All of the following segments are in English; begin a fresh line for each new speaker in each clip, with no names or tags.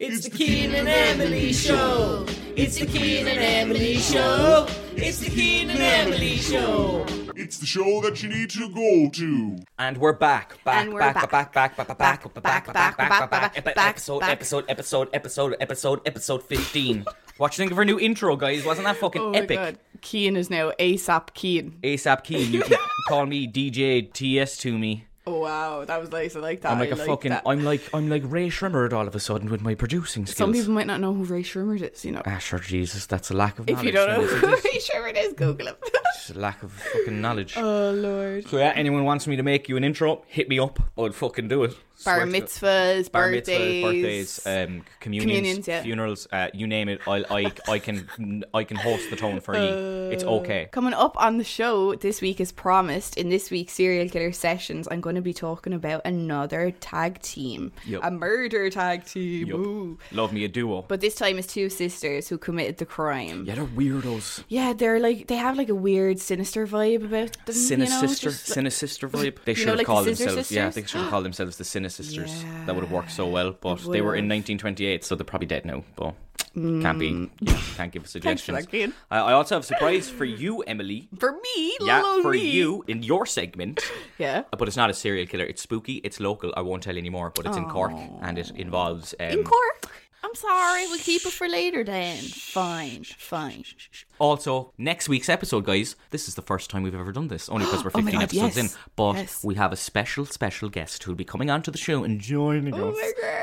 It's the Cian and Emily Show. It's the Cian and Emily Show. It's the Cian and Emily Show.
It's the show that you need to go to.
And we're back, back,
we're
back,
back.
back, back, back, back, back, back, back, back, back, back,
back,
episode, episode, episode, episode, episode, episode fifteen. What you think of our new intro, guys? Wasn't that fucking
Oh
epic?
Cian is now ASAP Cian.
ASAP Cian, you can call me DJ TS to me.
Oh wow, that was nice. I like that.
I'm like
I
a fucking,
that.
I'm like, I'm like Ray Shrimmer all of a sudden with my producing skills.
Some people might not know who Ray Shermer is, you know.
Ah, sure, Jesus, that's a lack of
if
knowledge.
you don't know who? Ray Shermer is, Google him.
Lack of fucking knowledge.
oh lord.
So yeah, anyone wants me to make you an intro, hit me up. I'd fucking do it.
Bar
Swear to God.
mitzvahs,
bar
birthdays,
mitzvahs, birthdays, um, communions,
Communions, yeah.
funerals, uh, you name it. I'll, I, I can, I can host the tone for you. It's
Uh,
okay.
Coming up on the show this week as promised. In this week's serial killer sessions, I'm going to be talking about another tag team,
Yup.
a murder tag team.
Yup.
Ooh.
Love me a duo.
But this time it's two sisters who committed the crime.
yeah, they're weirdos.
Yeah, they're like they have like a weird sinister vibe about them.
Sinisister,
you know?
Sinisister vibe. They should
know,
have
like
called
Scissor
themselves. Yeah, they should have called themselves the Sinisisters.
Yeah.
That would have worked so well. But they were in 1928, so they're probably dead now. But can't be. Know, can't give
Mm. Thanks for
suggestions.
that, Cian.
I I also have a surprise for you, Emily.
For me,
Yeah,
lol
for you in your segment.
Yeah.
But it's not a serial killer. It's spooky. It's local. I won't tell you anymore. But it's in Cork, and it involves. Um,
In Cork. I'm sorry, we'll keep it for later then. Fine, fine.
Also, next week's episode, guys. This is the first time we've ever done this, only because we're
Oh my
15
God,
episodes
yes.
in. But
Yes.
we have a special, special guest who will be coming onto the show and joining
Oh
us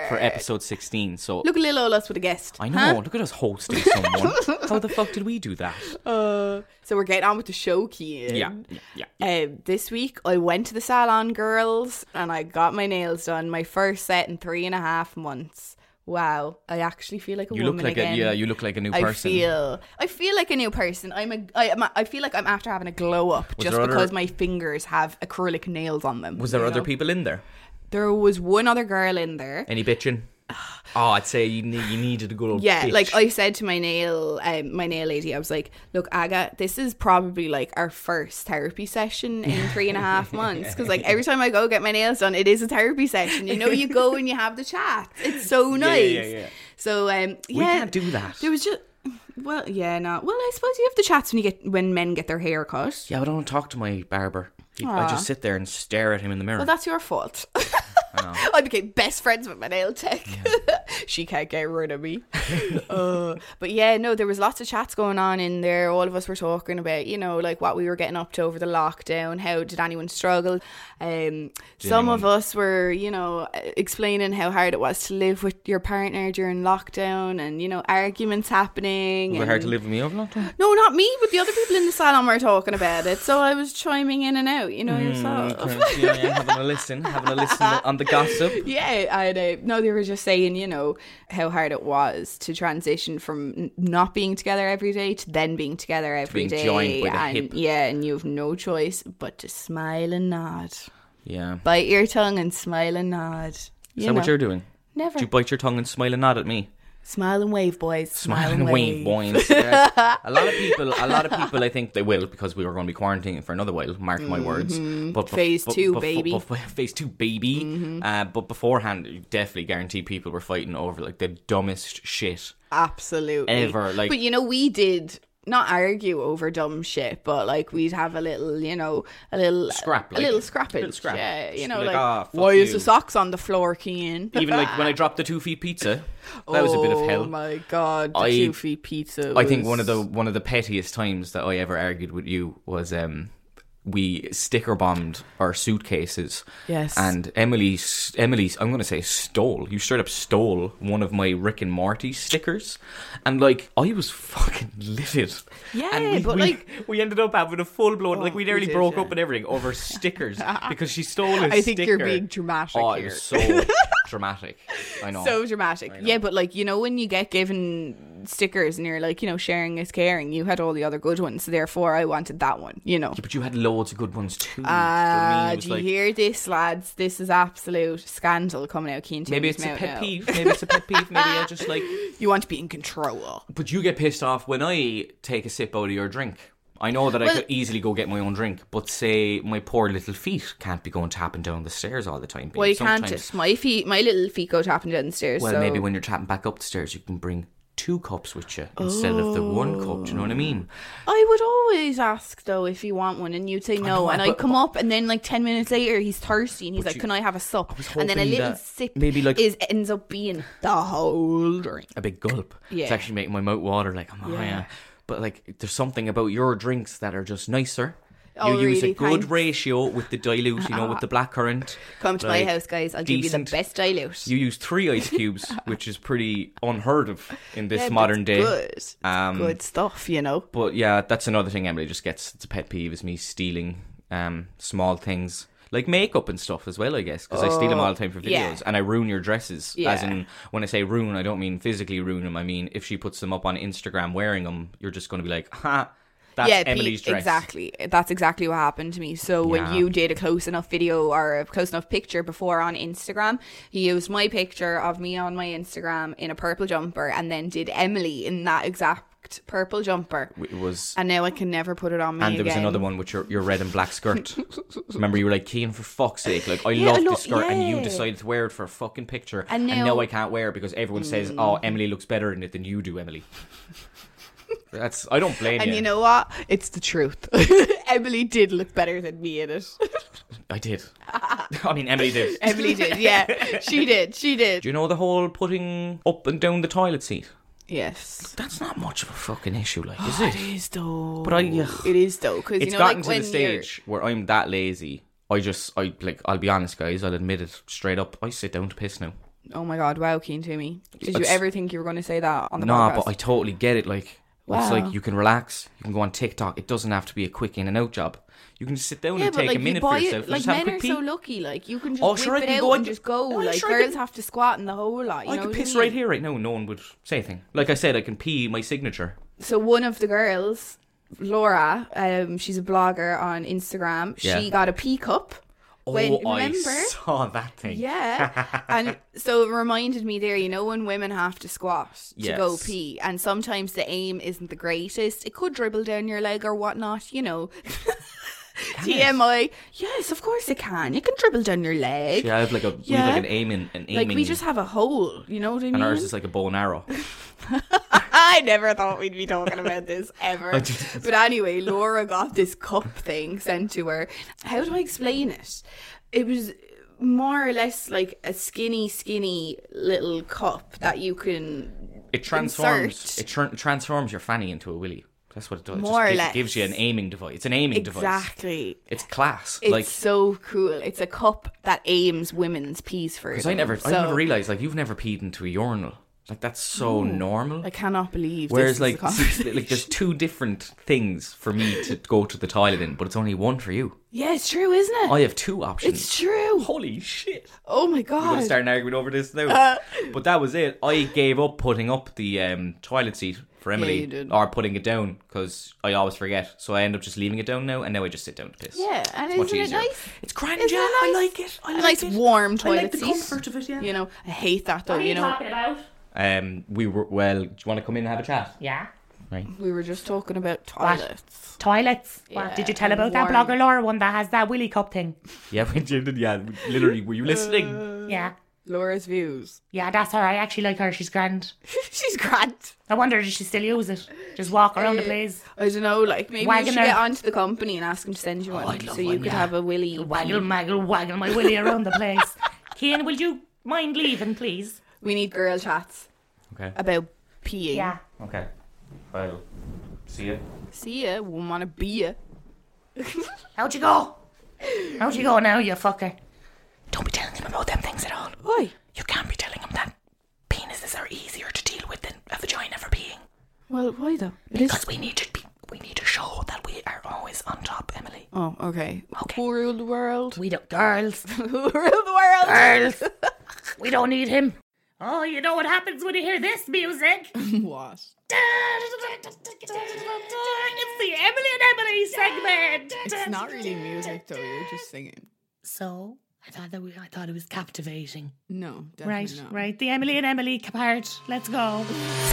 for episode 16. So
Look at little old us with a guest.
I know.
huh?
Look at us hosting someone. How the fuck did we do that?
Uh, so we're getting on with the show, Cian.
Yeah, yeah, yeah.
Um, this week I went to the salon, girls, and I got my nails done. My first set in three and a half months. Wow, I actually feel like a
You look
woman
like
again.
a yeah. You look like a new
I
person.
feel I feel like a new person. I'm a I, am a, I feel like I'm after having a glow up just
there other-
because my fingers have acrylic nails on them.
Was there other
know?
people in there?
There was one other girl in there.
Any bitching? Oh, I'd say you need, you needed a good old
Yeah,
bitch.
like I said to my nail, um, my nail lady, I was like, "Look, Aga, this is probably like our first therapy session in three and a half months. Because like every time I go get my nails done, it is a therapy session. You know, you go and you have the chat. It's so nice.
yeah, yeah.
So um,
we
yeah,
can't do that.
There was just well, yeah, no. Well, I suppose you have the chats when you get when men get their hair cut.
Yeah, but I don't talk to my barber. I just sit there and stare at him in the mirror.
Well, that's your fault.
I.
I became best friends with my nail tech. She can't get rid of me. uh, but yeah, no, there was lots of chats going on in there. All of us were talking about, you know, like what we were getting up to over the lockdown. How did anyone struggle? Um, some of us were, you know, explaining how hard it was to live with your partner during lockdown, and you know, arguments happening.
Was it hard to live with me over lockdown?
No, not me, but the other people in the salon were talking about it. So I was chiming in and out, you know yourself.
Okay, yeah, yeah, having a listen, having a listen on the gossip.
Yeah, and uh, no, they were just saying, you know, how hard it was to transition from not being together every day to then being together every
being
day.
joined by the
and yeah, and you have no choice but to smile and nod,
Yeah.
bite your tongue and smile and nod. You
Is that what you're doing?
Never
Do you bite your tongue and smile and nod at me?
Smile and wave, boys.
Smile and wave, boys. Yeah. a lot of people, a lot of people, I think they will because we were going to be quarantining for another while. Mark my words. But
Mm-hmm. Phase
but-
two,
bef-
baby. Mm-hmm.
phase two, baby. Uh, but beforehand, definitely guarantee people were fighting over like the dumbest shit.
Absolutely.
Ever, like-
but you know, we did not argue over dumb shit, but like we'd have a little, you know, a little
Scrap,
a little scrappage.
little scrap.
Yeah, you know, like,
like, "Ah, fuck
why is the socks on the floor, Cian?
Even like when I dropped the two feet pizza, that was a bit of hell.
Oh my god, the
I-
two feet pizza.
I think one of the one of the pettiest times that I ever argued with you was um we sticker bombed our suitcases.
Yes.
And Emily, Emily, I'm going to say stole. You straight up stole one of my Rick and Morty stickers, and like I was fucking livid.
Yeah,
and we,
but,
we-
like-
we ended up having a full blown like
Oh,
we
we
nearly
did,
broke
yeah.
up and everything over stickers because she stole a
I think you're being dramatic
Oh,
here.
so dramatic. I know.
So dramatic. Yeah, but like, you know, when you get given stickers and you're like, you know, sharing is caring, you had all the other good ones. Therefore, I wanted that one, you know.
but you had loads of good ones too.
Ah,
For
do you
like-
hear this, lads? This is absolute scandal coming out Cian
Maybe it's a pet
now.
peeve. Maybe it's a pet peeve. Maybe I just like.
You want to be in control.
But you get pissed off when I take a sip out of your drink. I know that I could easily go get my own drink, but say my poor little feet can't be going tapping down the stairs all the time.
Well, you
Sometimes-
can't. Just, my feet, my little feet go tapping down the stairs.
Well,
so.
maybe when you're tapping back up the stairs, you can bring two cups with you instead of the one cup. Do you know what I mean? Oh.
I would always ask though if you want one, and you'd say no,
know,
and I'd come up, and then like ten minutes later, he's thirsty, and he's like,
you-
"Can I have a sup?" And then a little sip,
maybe, like-
is ends up being the whole drink.
A big gulp.
Yeah.
It's actually making my mouth water. Like, oh, yeah.
Yeah.
But like, there's something about your drinks that are just nicer.
Oh,
you use
really?
a good
Thanks.
ratio with the dilute, you know, with the blackcurrant.
Come to
Like,
my house, guys. I'll give you
decent.
the best dilute.
You use three ice cubes, which is pretty unheard of in this
Yeah,
modern day.
Good,
Um,
good stuff, you know.
But yeah, that's another thing Emily just gets. It's a pet peeve is me stealing um, small things like makeup and stuff as well. I guess because I steal them all the time for oh, videos
yeah.
and I ruin your dresses. As in, when I say ruin, I don't mean physically ruin them. I mean if she puts them up on Instagram wearing them, you're just going to be like, ha. That's
yeah,
Emily's dress.
exactly. That's exactly what happened to me. So when
Yeah.
you did a close enough video or a close enough picture before on Instagram, he used my picture of me on my Instagram in a purple jumper, and then did Emily in that exact purple jumper.
It was.
And now I can never put it on me
And there was another one with your, your red and black skirt. Remember, you were like, Cian, for fuck's sake. Like, I
Yeah,
love this skirt, and you decided to wear it for a fucking picture.
And
now,
now- Mm.
I can't wear it because everyone says, oh, Emily looks better in it than you do, Emily. That's I don't blame
And
you.
And you know what? It's the truth. Emily did look better than me in it.
I did. I mean, Emily did.
Emily did, yeah. She did. She did.
Do you know the whole putting up and down the toilet seat?
Yes.
That's not much of a fucking issue, like, is oh,
It
it?
is though.
But I- ugh.
it is though because
It's
you know,
gotten
like
to
when
the stage where I'm that lazy. I just, I like, I'll be honest, guys. I'll admit it straight up. I sit down to piss now.
Oh my god! Wow, keen to me. Did you
It's-
ever think you were going to say that on the
Nah,
podcast?
but I totally get it. Like, it's like you can relax. You can go on TikTok. It doesn't have to be a quick in and out job. You can just sit down
yeah,
and take
like
a minute for yourself
it, like
just have a
men are
pee.
so lucky. Like you can just
Oh, sure, I can go
and just go.
Oh,
like
sure,
girls
can-
have to squat in the whole lot. You
I could piss
mean?
right here, right now. No one would say a thing. Like I said, I can pee my signature.
So one of the girls, Laura, um, she's a blogger on Instagram.
Yeah.
She got a pee cup. When,
oh,
remember?
I saw that thing.
Yeah. and so it reminded me there, you know, when women have to squat to go pee, and sometimes the aim isn't the greatest. It could dribble down your leg or whatnot, you know. TMI. Yes, of course it can. It can dribble down your leg.
Yeah, I have like a we have
Yeah.
like an aiming an aiming.
like we just have a hole, you know what I mean?
and ours is like a bow and arrow.
I never thought we'd be talking about this ever.
I.
But anyway, Laura got this cup thing sent to her. How do I explain it? It was more or less like a skinny, skinny little cup that you can.
It transforms.
Insert.
It tr- transforms your fanny into a willy. That's what it does. It
More or
just gi-
less.
gives you an aiming device. It's an aiming device.
Exactly.
It's class.
It's
like
so cool. It's a cup that aims women's peas for
because I never,
so,
I never realized like you've never peed into a urinal. Like that's so normal.
I cannot believe.
Whereas
this is
like
a
like there's two different things for me to go to the toilet in, but it's only one for you.
yeah, it's true, isn't it?
I have two options.
it's true.
Holy shit.
Oh my god!
We're gonna
god.
start an argument over this now.
Uh.
but that was it. I gave up putting up the um, toilet seat for Emily
you did.
or putting it down because I always forget. So I end up just leaving it down now, and now I just sit down to piss.
Yeah, and
It's much
isn't it
easier.
nice?
It's grand,
Isn't
yeah.
it
I like it. I
a
like
nice
it.
warm toilet I
like the
seat.
comfort of it. Yeah.
You know, I hate that though. You know,
about?
Um, we were well. Do you want to come in and have a chat?
Yeah.
Right.
we were just talking about toilets.
Toilets.
Yeah,
what, did you tell
and
about that
warm.
blogger Laura one that has that willy cup thing?
Yeah, we did. Yeah, literally. Were you listening?
Yeah.
Laura's views.
Yeah, that's her. I actually like her. She's grand.
She's grand.
I wonder does she still use it? Just walk around the place.
I don't know, like maybe
Wagging
you should
her-
get onto the company and ask them to send you one,
I'd love
so you
one,
could
yeah.
have a willy.
Waggle, waggle, waggle my willy around the place. Cian, will you mind leaving, please?
We need girl chats
Okay.
about peeing.
Yeah.
Okay. I'll see you.
See ya. We want to be ya.
How'd you go? How'd you go now, you fucker? Don't be telling him about them things at all.
Why?
You can't be telling him that penises are easier to deal with than a vagina for peeing.
Well, why though? It is.
Because we need to be, we need to show that we are always on top, Emily.
Oh, okay.
Okay.
Who ruled the world?
We don't, girls,
Who ruled the world?
girls. We don't need him. Oh, you know what happens when you hear this music?
what?
It's the Emily and Emily segment.
It's not really music though. You're just singing.
So I thought that we, I thought it was captivating.
No, definitely
Right,
not.
right. The Emily and Emily part. Let's go.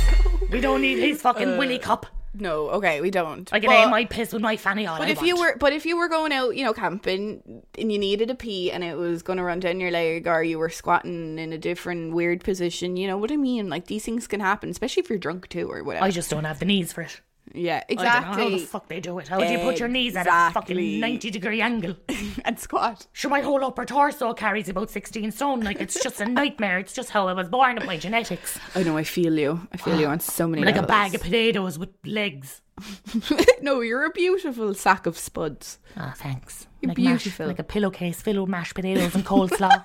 we don't need his fucking uh, willy cup.
No, okay, we don't.
I can
But-
aim my piss with my fanny all
But
I
if you were, but if you were going out, you know, camping, and you needed a pee, and it was going to run down your leg, or you were squatting in a different weird position, you know what I mean? Like these things can happen, especially if you're drunk too, or whatever.
I just don't have the knees for it.
Yeah,
I don't know how the fuck they do it. How do you put your knees at a
Exactly.
fucking 90 degree angle?
and squat.
Sure, my whole upper torso carries about 16 stone. Like, it's just a nightmare. It's just how I was born with my genetics.
I know. I feel you. I feel you on so many.
Like a
levels.
bag of potatoes with legs.
no, you're a beautiful sack of spuds.
Ah, thanks.
You're
like mash-
beautiful.
like a pillowcase filled with mashed potatoes and coleslaw.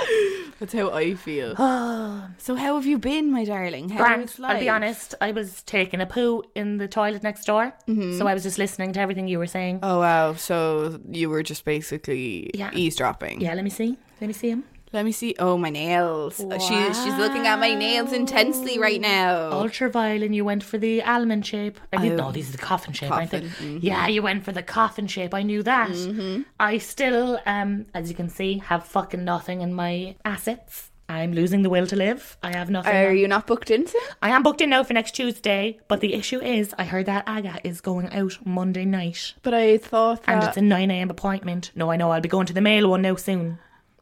That's how I feel. so how have you been, my darling? How
I'll be honest, I was taking a poo in the toilet next door. So mm-hmm. I was just listening to everything you were saying.
Oh wow! So you were just basically
Yeah.
eavesdropping.
Yeah, let me see. Let me see him.
Let me see. Oh, my nails. Uh, She, she's looking at my nails intensely right now.
Ultraviolet, and you went for the almond shape. I didn't know these are the coffin shape, aren't they?
Coffin,
Yeah, you went for the coffin shape. I knew that.
Mm-hmm.
I still, um, as you can see, have fucking nothing in my assets. I'm losing the will to live. I have nothing.
Are
on-
you not booked into?
I am booked in now for next Tuesday, but the issue is I heard that Aga is going out Monday night.
But I thought
and it's a 9 a.m. appointment. No, I know I'll be going to the male one now soon,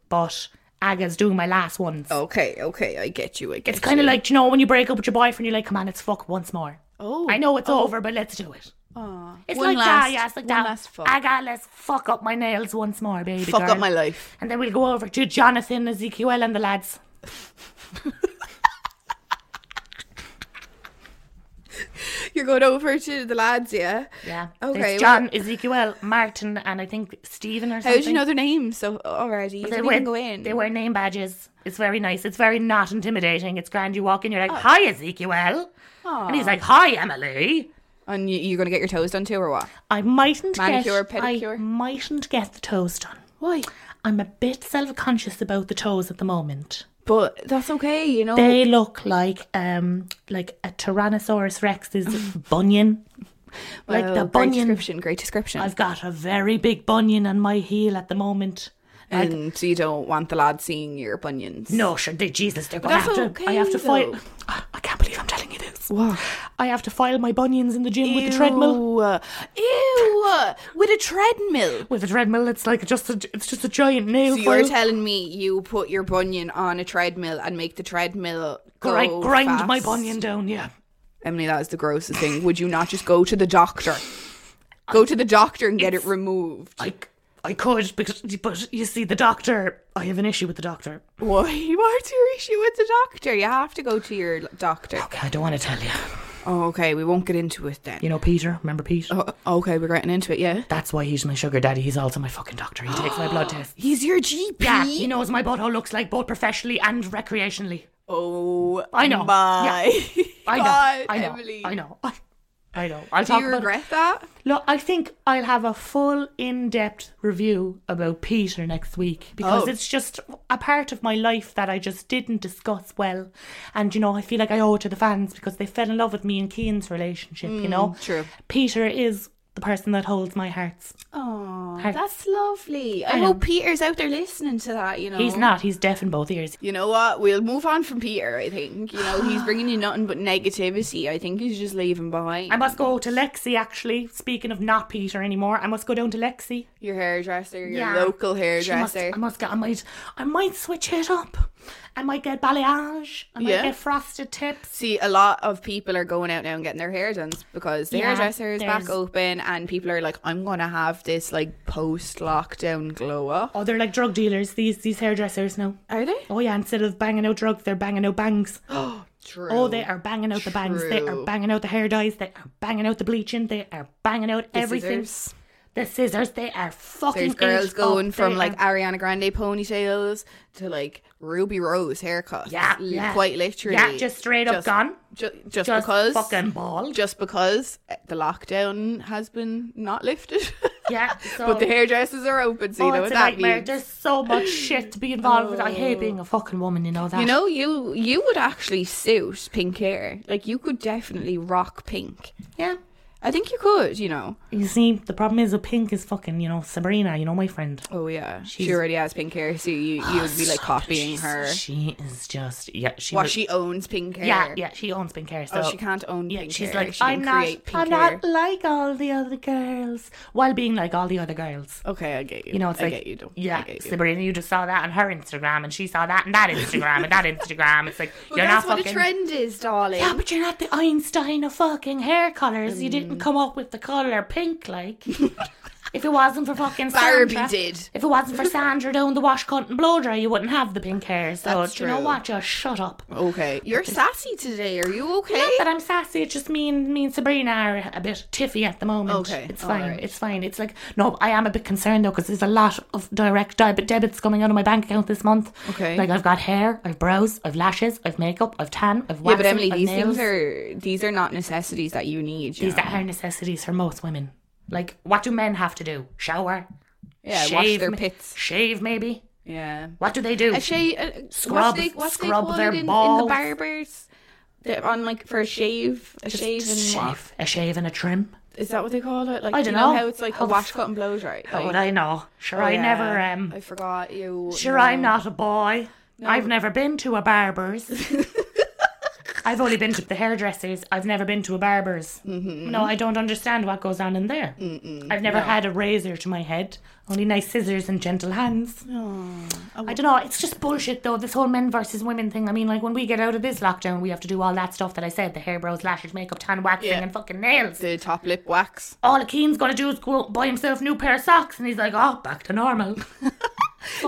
but Aga's doing my last ones.
okay, okay, I get you. I get
It's kind of like, you know, when you break up with your boyfriend, you're like, come on, let's fuck once more.
Oh,
I know it's oh. over, but let's do it. It's
One
like
last-
that, yeah, it's like that.
last fuck.
Aga, let's fuck up my nails once more, baby
fuck
girl.
up my life.
And then we'll go over to Jonathan, Ezekiel, and the lads.
You're going over to the lads, yeah?
Yeah.
Okay,
There's John, Ezekiel, Martin, and I think Stephen or something.
How did you know their names so already? You
They
didn't
wear,
even go in.
they wear name badges. It's very nice. It's very not intimidating. It's grand. You walk in, you're like,
Oh.
"Hi, Ezekiel," Aww. and he's like, "Hi, Emily."
And you, you're going to get your toes done too, or what?
I mightn't
Manicure,
get.
pedicure?
I mightn't get the toes done.
Why?
I'm a bit self-conscious about the toes at the moment.
But that's okay, you know.
They look like um like a Tyrannosaurus Rex's bunion. Like
Well,
the
great
bunion.
description. Great description.
I've got a very big bunion on my heel at the moment. Like,
and you don't want the lads seeing your bunions.
no, sure, they, Jesus, they're gonna have to. I have to file. I can't believe I'm telling you this.
What?
I have to file my bunions in the gym with the treadmill.
Ew. Ew. With a treadmill.
With a treadmill, it's like just a, it's just a giant nail
So
file.
you're telling me you put your bunion on a treadmill and make the treadmill go
grind, grind my bunion down. Yeah.
Emily, that is the grossest thing. Would you not just go to the doctor? Go to the doctor and get it removed.
I, I could because but you see the doctor I have an issue with the doctor.
Why? What's your issue with the doctor? You have to go to your doctor.
Okay, I don't want to tell you.
Oh, okay, we won't get into it then.
You know Peter, remember Pete?
Oh, oh, okay, we're getting into it, yeah?
That's why he's my sugar daddy. He's also my fucking doctor. He takes my blood test.
He's your GP?
Yeah, he knows my butthole looks like both professionally and recreationally.
Oh,
I know.
My
I know.
God,
I know.
Emily.
I know. I, I know. I'll
Do
talk
you
about
regret that?
Look, I think I'll have a full in-depth review about Peter next week because
Oh.
it's just a part of my life that I just didn't discuss well, and you know I feel like I owe it to the fans because they fell in love with me and Cian's relationship. you know,
Mm, true.
Peter is the person that holds my hearts.
Oh,
Hearts.
that's lovely. I,
I
hope Peter's out there listening to that, you know.
He's not. He's deaf in both ears.
You know what? We'll move on from Peter, I think. You know, he's bringing you nothing but negativity. I think he's just leaving behind.
I must go to Lexi. Actually, speaking of not Peter anymore, I must go down to Lexi.
your hairdresser, your
Yeah.
local
She
hairdresser.
must, I must get. I might. I might switch it up. I might get balayage. I might
Yeah.
get frosted tips.
See, a lot of people are going out now and getting their hair done because the
Yeah,
hairdresser is back open and people are like, I'm going to have this like post lockdown glow up.
Oh, they're like drug dealers. These these hairdressers now.
Are they?
Oh yeah, instead of banging out drugs, they're banging out bangs.
True.
Oh, they are banging out the bangs. They are banging out the hair dyes. They are banging out the bleaching. They are banging out
The
everything.
scissors.
The scissors, they are fucking.
There's girls going
up.
from
They
like
are-
Ariana Grande ponytails to like Ruby Rose haircuts.
Yeah, yeah.
quite literally.
Yeah, just straight up gone.
Ju- just,
Just
because
fucking bald.
Just because eh, the lockdown has been not lifted.
Yeah, so-
but the hairdressers are open, so
Oh,
you know
it's
what that
nightmare.
means.
There's so much shit to be involved with. I hate being a fucking woman, you know that.
You know, you you would actually suit pink hair. Like you could definitely rock pink.
Yeah.
I think you could. You know.
You see, the problem is with Pink is fucking, you know, Sabrina, you know, my friend.
Oh yeah, she already has pink hair, so you you would be like copying her.
She is just, yeah, she
Well,
was-
she owns pink hair.
Yeah, yeah, she owns pink hair. So
Oh, she can't own
Yeah,
pink
she's
hair.
like,
She
I'm not,
pink
I'm
hair."
not like all the other girls, while being like all the other girls.
Okay, I get you.
You know, it's
I
like,
get you.
Yeah,
you.
Sabrina, you just saw that on her Instagram, and she saw that on that Instagram, and that Instagram. It's like you're
that's
not
what
fucking.
a trend is, darling.
yeah, but you're not the Einstein of fucking hair colors. You
Mm.
didn't come up with the color pink, like. if it wasn't for fucking
Barbie
Sandra,
did.
If it wasn't for Sandra doing the wash, cut, and blow dry, you wouldn't have the pink hair. So
That's
do you know
true.
what? Just shut up.
Okay, you're sassy today. Are you okay?
Not that I'm sassy. It's just me and me and Sabrina are a bit tiffy at the moment.
Okay,
it's fine.
alright.
It's fine. It's like no, I am a bit concerned though because there's a lot of direct debit debits coming out of my bank account this month.
Okay.
like I've got hair, I've brows, I've lashes, I've makeup, I've tan, I've
yeah, but Emily,
I've
these
nails.
things are these are not necessities that you need. You
these
know?
are necessities for most women. Like what do men have to do? Shower.
Yeah, wash
shave,
their pits.
Shave maybe.
Yeah.
What do they do?
A shave, uh,
Scrub-
they,
scrub their
in, in the barbers? They're on like for a shave, a
Just
shave and
shave. A shave and a trim.
Is that what they call it? Like
I
do you
dunno.
know how it's like
How
a wash, cut, and blow dry.
How
like-
would I know? Sure,
Oh,
I
yeah.
never um.
I forgot you.
Sure,
no.
I'm not a boy. I've never been to a barber's. I've only been to the hairdressers. I've never been to a barber's.
Mm-hmm.
No, I don't understand what goes on in there. I've never had a razor to my head. Only nice scissors and gentle hands. I don't know. It's just bullshit, though. This whole men versus women thing. I mean, like when we get out of this lockdown, we have to do all that stuff that I said: the hair, brows, lashes, makeup, tan, waxing,
Yeah.
and fucking nails.
The top lip wax.
all a Cian's gonna do is go out and buy himself a new pair of socks, and he's like, "Oh, back to normal."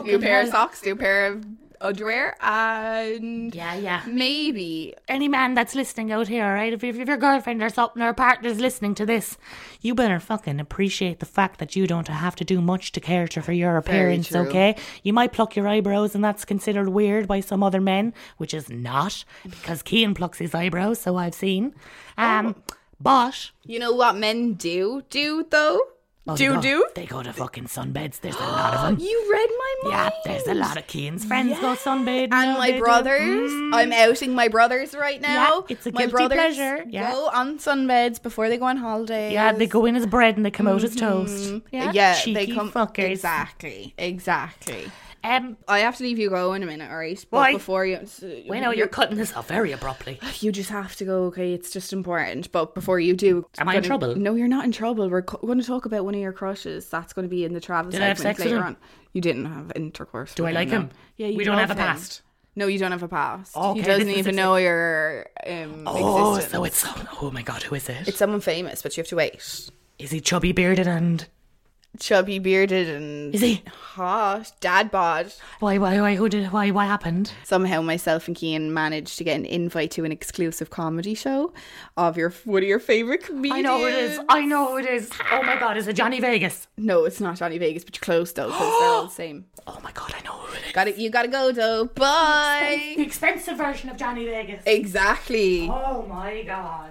New pair of socks, new pair of underwear, and
Yeah, yeah.
maybe
any man that's listening out here, right? If, if your girlfriend or something or partner's listening to this, you better fucking appreciate the fact that you don't have to do much to cater for your appearance, okay? You might pluck your eyebrows and that's considered weird by some other men, which is not, because Cian plucks his eyebrows, so I've seen. Um, but.
you know what men do do though.
Oh,
do do.
They go to fucking sunbeds. There's a lot of them.
You read my mind.
Yeah, there's a lot of Cian's friends go sunbathe.
And my
they do.
brothers, I'm outing my brothers right now.
Mm. it's a
my
guilty
brothers
pleasure, yeah.
Go on sunbeds before they go on holidays.
Yeah, they go in as bread and they come out as toast. Yeah,
Yeah,
cheeky
they come
fuckers.
exactly, exactly.
Um,
I have to leave you go in a minute, alright? But
Why?
before you,
we know you're cutting this off very abruptly.
you just have to go. Okay, it's just important. But before you do,
Am I in
gonna-
trouble?
No, you're not in trouble. We're co- going to talk about one of your crushes. That's going to be in the travel
Did I have
segment later
him?
on. You didn't have intercourse.
Do I like
no.
him?
Yeah, you
We don't have a
him.
past.
No, you don't have a past.
Okay,
he doesn't even know your um,
Oh,
existence.
so it's oh my god, who is it?
It's someone famous, but you have to wait.
Is he chubby bearded and
Chubby, bearded, and
is he?
hot. Dad bod.
Why why why who did why what happened?
Somehow, myself and Cian managed to get an invite to an exclusive comedy show of your one of your favorite comedians.
I know who it is. I know who it is. Oh my god, is it Johnny Vegas?
No, it's not Johnny Vegas, but you're close though, because they're all the same.
Oh my god, I know who it is.
Got it. You gotta go though. Bye.
The expensive version of Johnny Vegas.
Exactly.
Oh my god.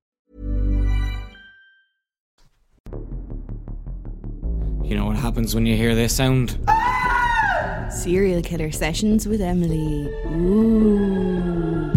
You know what happens when you hear this sound?
Serial killer sessions with Emily. Ooh.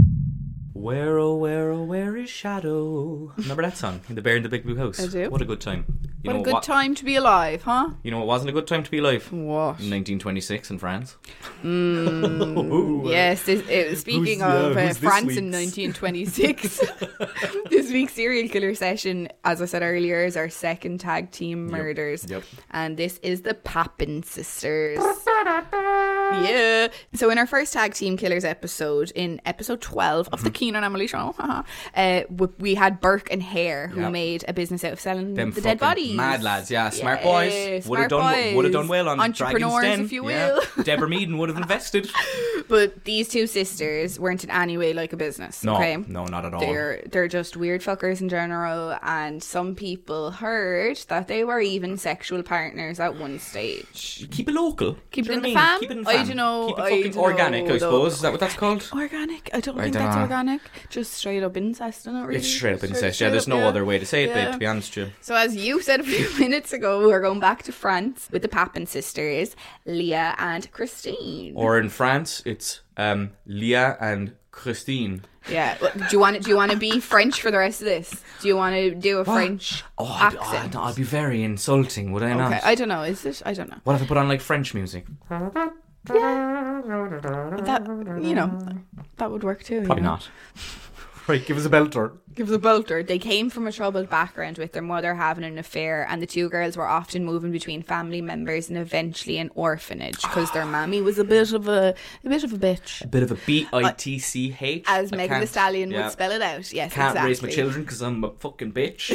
Where oh where oh where is Shadow? Remember that song? The Bear in the Big Blue House.
I do.
What a good time. You
What
know
a good
what,
time to be alive, huh?
You know what wasn't a good time to be alive?
What?
1926 in France.
Yes, this, uh, speaking
Who's- yeah,
of uh,
who's this
France in 1926, this week's serial killer session, as I said earlier, is our second tag team murders.
yep.
And this is the Papin sisters. Yeah. So in our first tag team killers episode, in episode 12 of the
Mm-hmm.
Cian and Emily show, uh, we had Burke and Hare who
Yep.
made a business out of selling
Them
the dead bodies.
mad lads, yeah, smart
Yeah,
boys. Would have done would have done well on Dragon's
Entrepreneurs,
Den.
if you
Yeah.
will.
Deborah Meaden would have invested.
But these two sisters weren't in any way like a business.
No,
okay?
no, not at all.
They're they're just weird fuckers in general, and some people heard that they were even sexual partners at one stage.
Keep it local.
Keep it in the
know what I mean?
fam.
Keep it in
I
fam.
don't know.
Keep it fucking organic,
know,
I suppose. Is that what that's called?
Organic? I don't
I
think
don't
that's
know.
organic. Just straight up incest, isn't it? Really?
It's straight up incest.
straight
Yeah, there's
up,
no
yeah.
other way to say it, babe. To be honest with you.
So, as you said a few minutes ago, we're going back to France with the Papin sisters, Leah and Christine.
Or in France, it's um, Leah and Christine.
yeah, do you want to, do you want to be French for the rest of this? Do you want to do a French
Oh, I'd,
accent?
I'd, I'd be very insulting, would I not?
okay, I don't know. Is it? I don't know.
What if I put on like French music?
That you know, that would work too. you
Probably
know?
not. right, give us a belter.
Give us a bolter. They came from a troubled background with their mother having an affair, and the two girls were often moving between family members and eventually an orphanage because their mammy was a bit of a a bit of a bitch.
A bit of a B I T C H.
As
I
Megan
can't-
Thee Stallion
yeah.
would spell it out. Yes,
Can't
exactly.
raise my children because I'm a fucking bitch.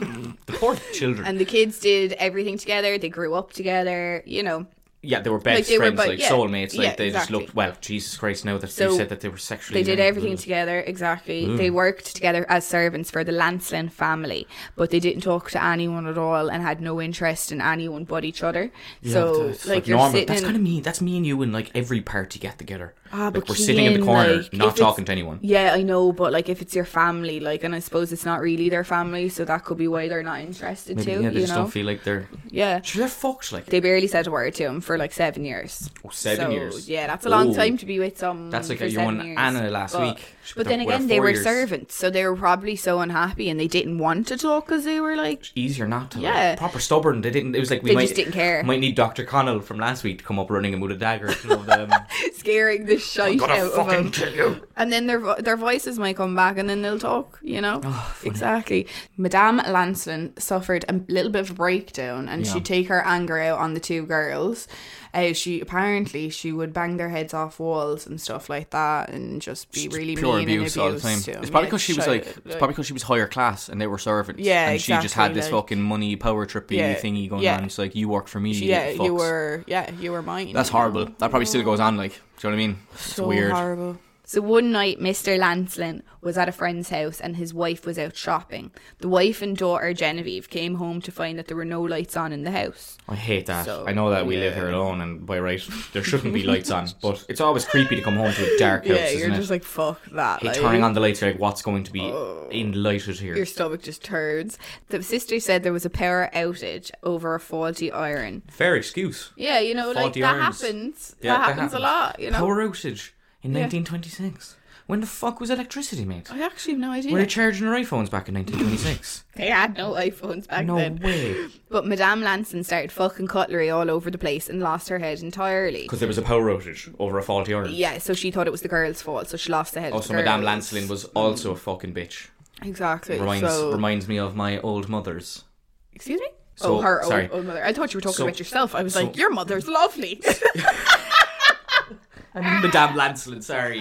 the poor children.
And the kids did everything together. They grew up together. You know,
yeah, they were best
they were
friends,
bu-
like
yeah,
soulmates. Like
yeah,
they just looked. Well, Jesus Christ! Now that
So
you said that they were sexually,
They did everything together, exactly. They worked together as servants for the Lancelin family, but they didn't talk to anyone at all and had no interest in anyone but each other. So,
that's
like, you're
normal.
sitting
That's
in.
kind of me. That's me and you in like every party get together.
Ah,
like we're sitting in the corner,
like,
not talking to anyone.
Yeah, I know, but like if it's your family, like, and I suppose it's not really their family, so that could be why they're not interested
Maybe
too.
yeah, they
you
just
know?
don't feel like they're.
yeah.
Sure, they're fucked. Like
They barely said a word to him for like seven years.
Oh, seven
So,
years.
Yeah, that's a long
Oh.
time to be with some.
That's like you won. Anna last
but,
week.
But then
up with her
again, they were
years.
servants, so they were probably so unhappy, and they didn't want to talk because they were like,
easier not to.
Yeah.
Like, proper stubborn. They didn't. It was like we
They
might,
just didn't care.
Might need Doctor Connell from last week to come up running him with a dagger. You know, the, um,
scaring the shite
gonna
out of them.
kill you.
And then their vo- their voices might come back, and then they'll talk. You know,
Oh,
exactly. Madame Lancelin suffered a little bit of a breakdown, and
Yeah.
she'd take her anger out on the two girls. Uh, she apparently she would bang their heads off walls and stuff like that, and just be really
pure
mean
abuse
and
all the time. It's probably
Yeah,
because she was
shy-
like, it's probably because she was higher class and they were servants.
Yeah,
and she just had this
like-
fucking money power trippy
Yeah,
thingy going
yeah.
on. It's like you work for me. you
yeah, you were yeah you were mine.
That's
you know?
horrible. That probably still goes on. Like, do you know what I mean? It's
so
weird.
horrible. So one night, Mr. Lancelin was at a friend's house and his wife was out shopping. The wife and daughter Genevieve came home to find that there were no lights on in the house.
I hate that.
So,
I know that we live here alone, and by right, there shouldn't be lights on. But it's always creepy to come home to a dark house,
yeah, you're
it?
just like fuck that.
Hey,
like,
turning on the lights, you're like, what's going to be oh. enlighted here?
your stomach just turns. The sister said there was a power outage over a faulty iron.
Fair excuse.
Yeah, you know, like
Faulty
that
irons.
happens.
Yeah,
that happens a lot. You know,
Power outage in
Yeah.
1926. When the fuck was electricity made?
I actually have no idea.
Were they charging their iPhones back in 1926?
They had no iPhones back then.
no
then.
way.
But Madame Lancelin started fucking cutlery all over the place and lost her head entirely.
Because there was a power outage over a faulty iron.
Yeah, so she thought it was the girl's fault, so she lost the head. of
Also,
the
Madame. Lancelin was also a fucking bitch.
Exactly.
Reminds
so,
reminds me of my old mother's.
excuse me.
So-
oh, her
sorry.
Old, old mother. I thought you were talking
So-
about yourself. I was
so-
like, your mother's lovely.
Madame Lancelin, sorry.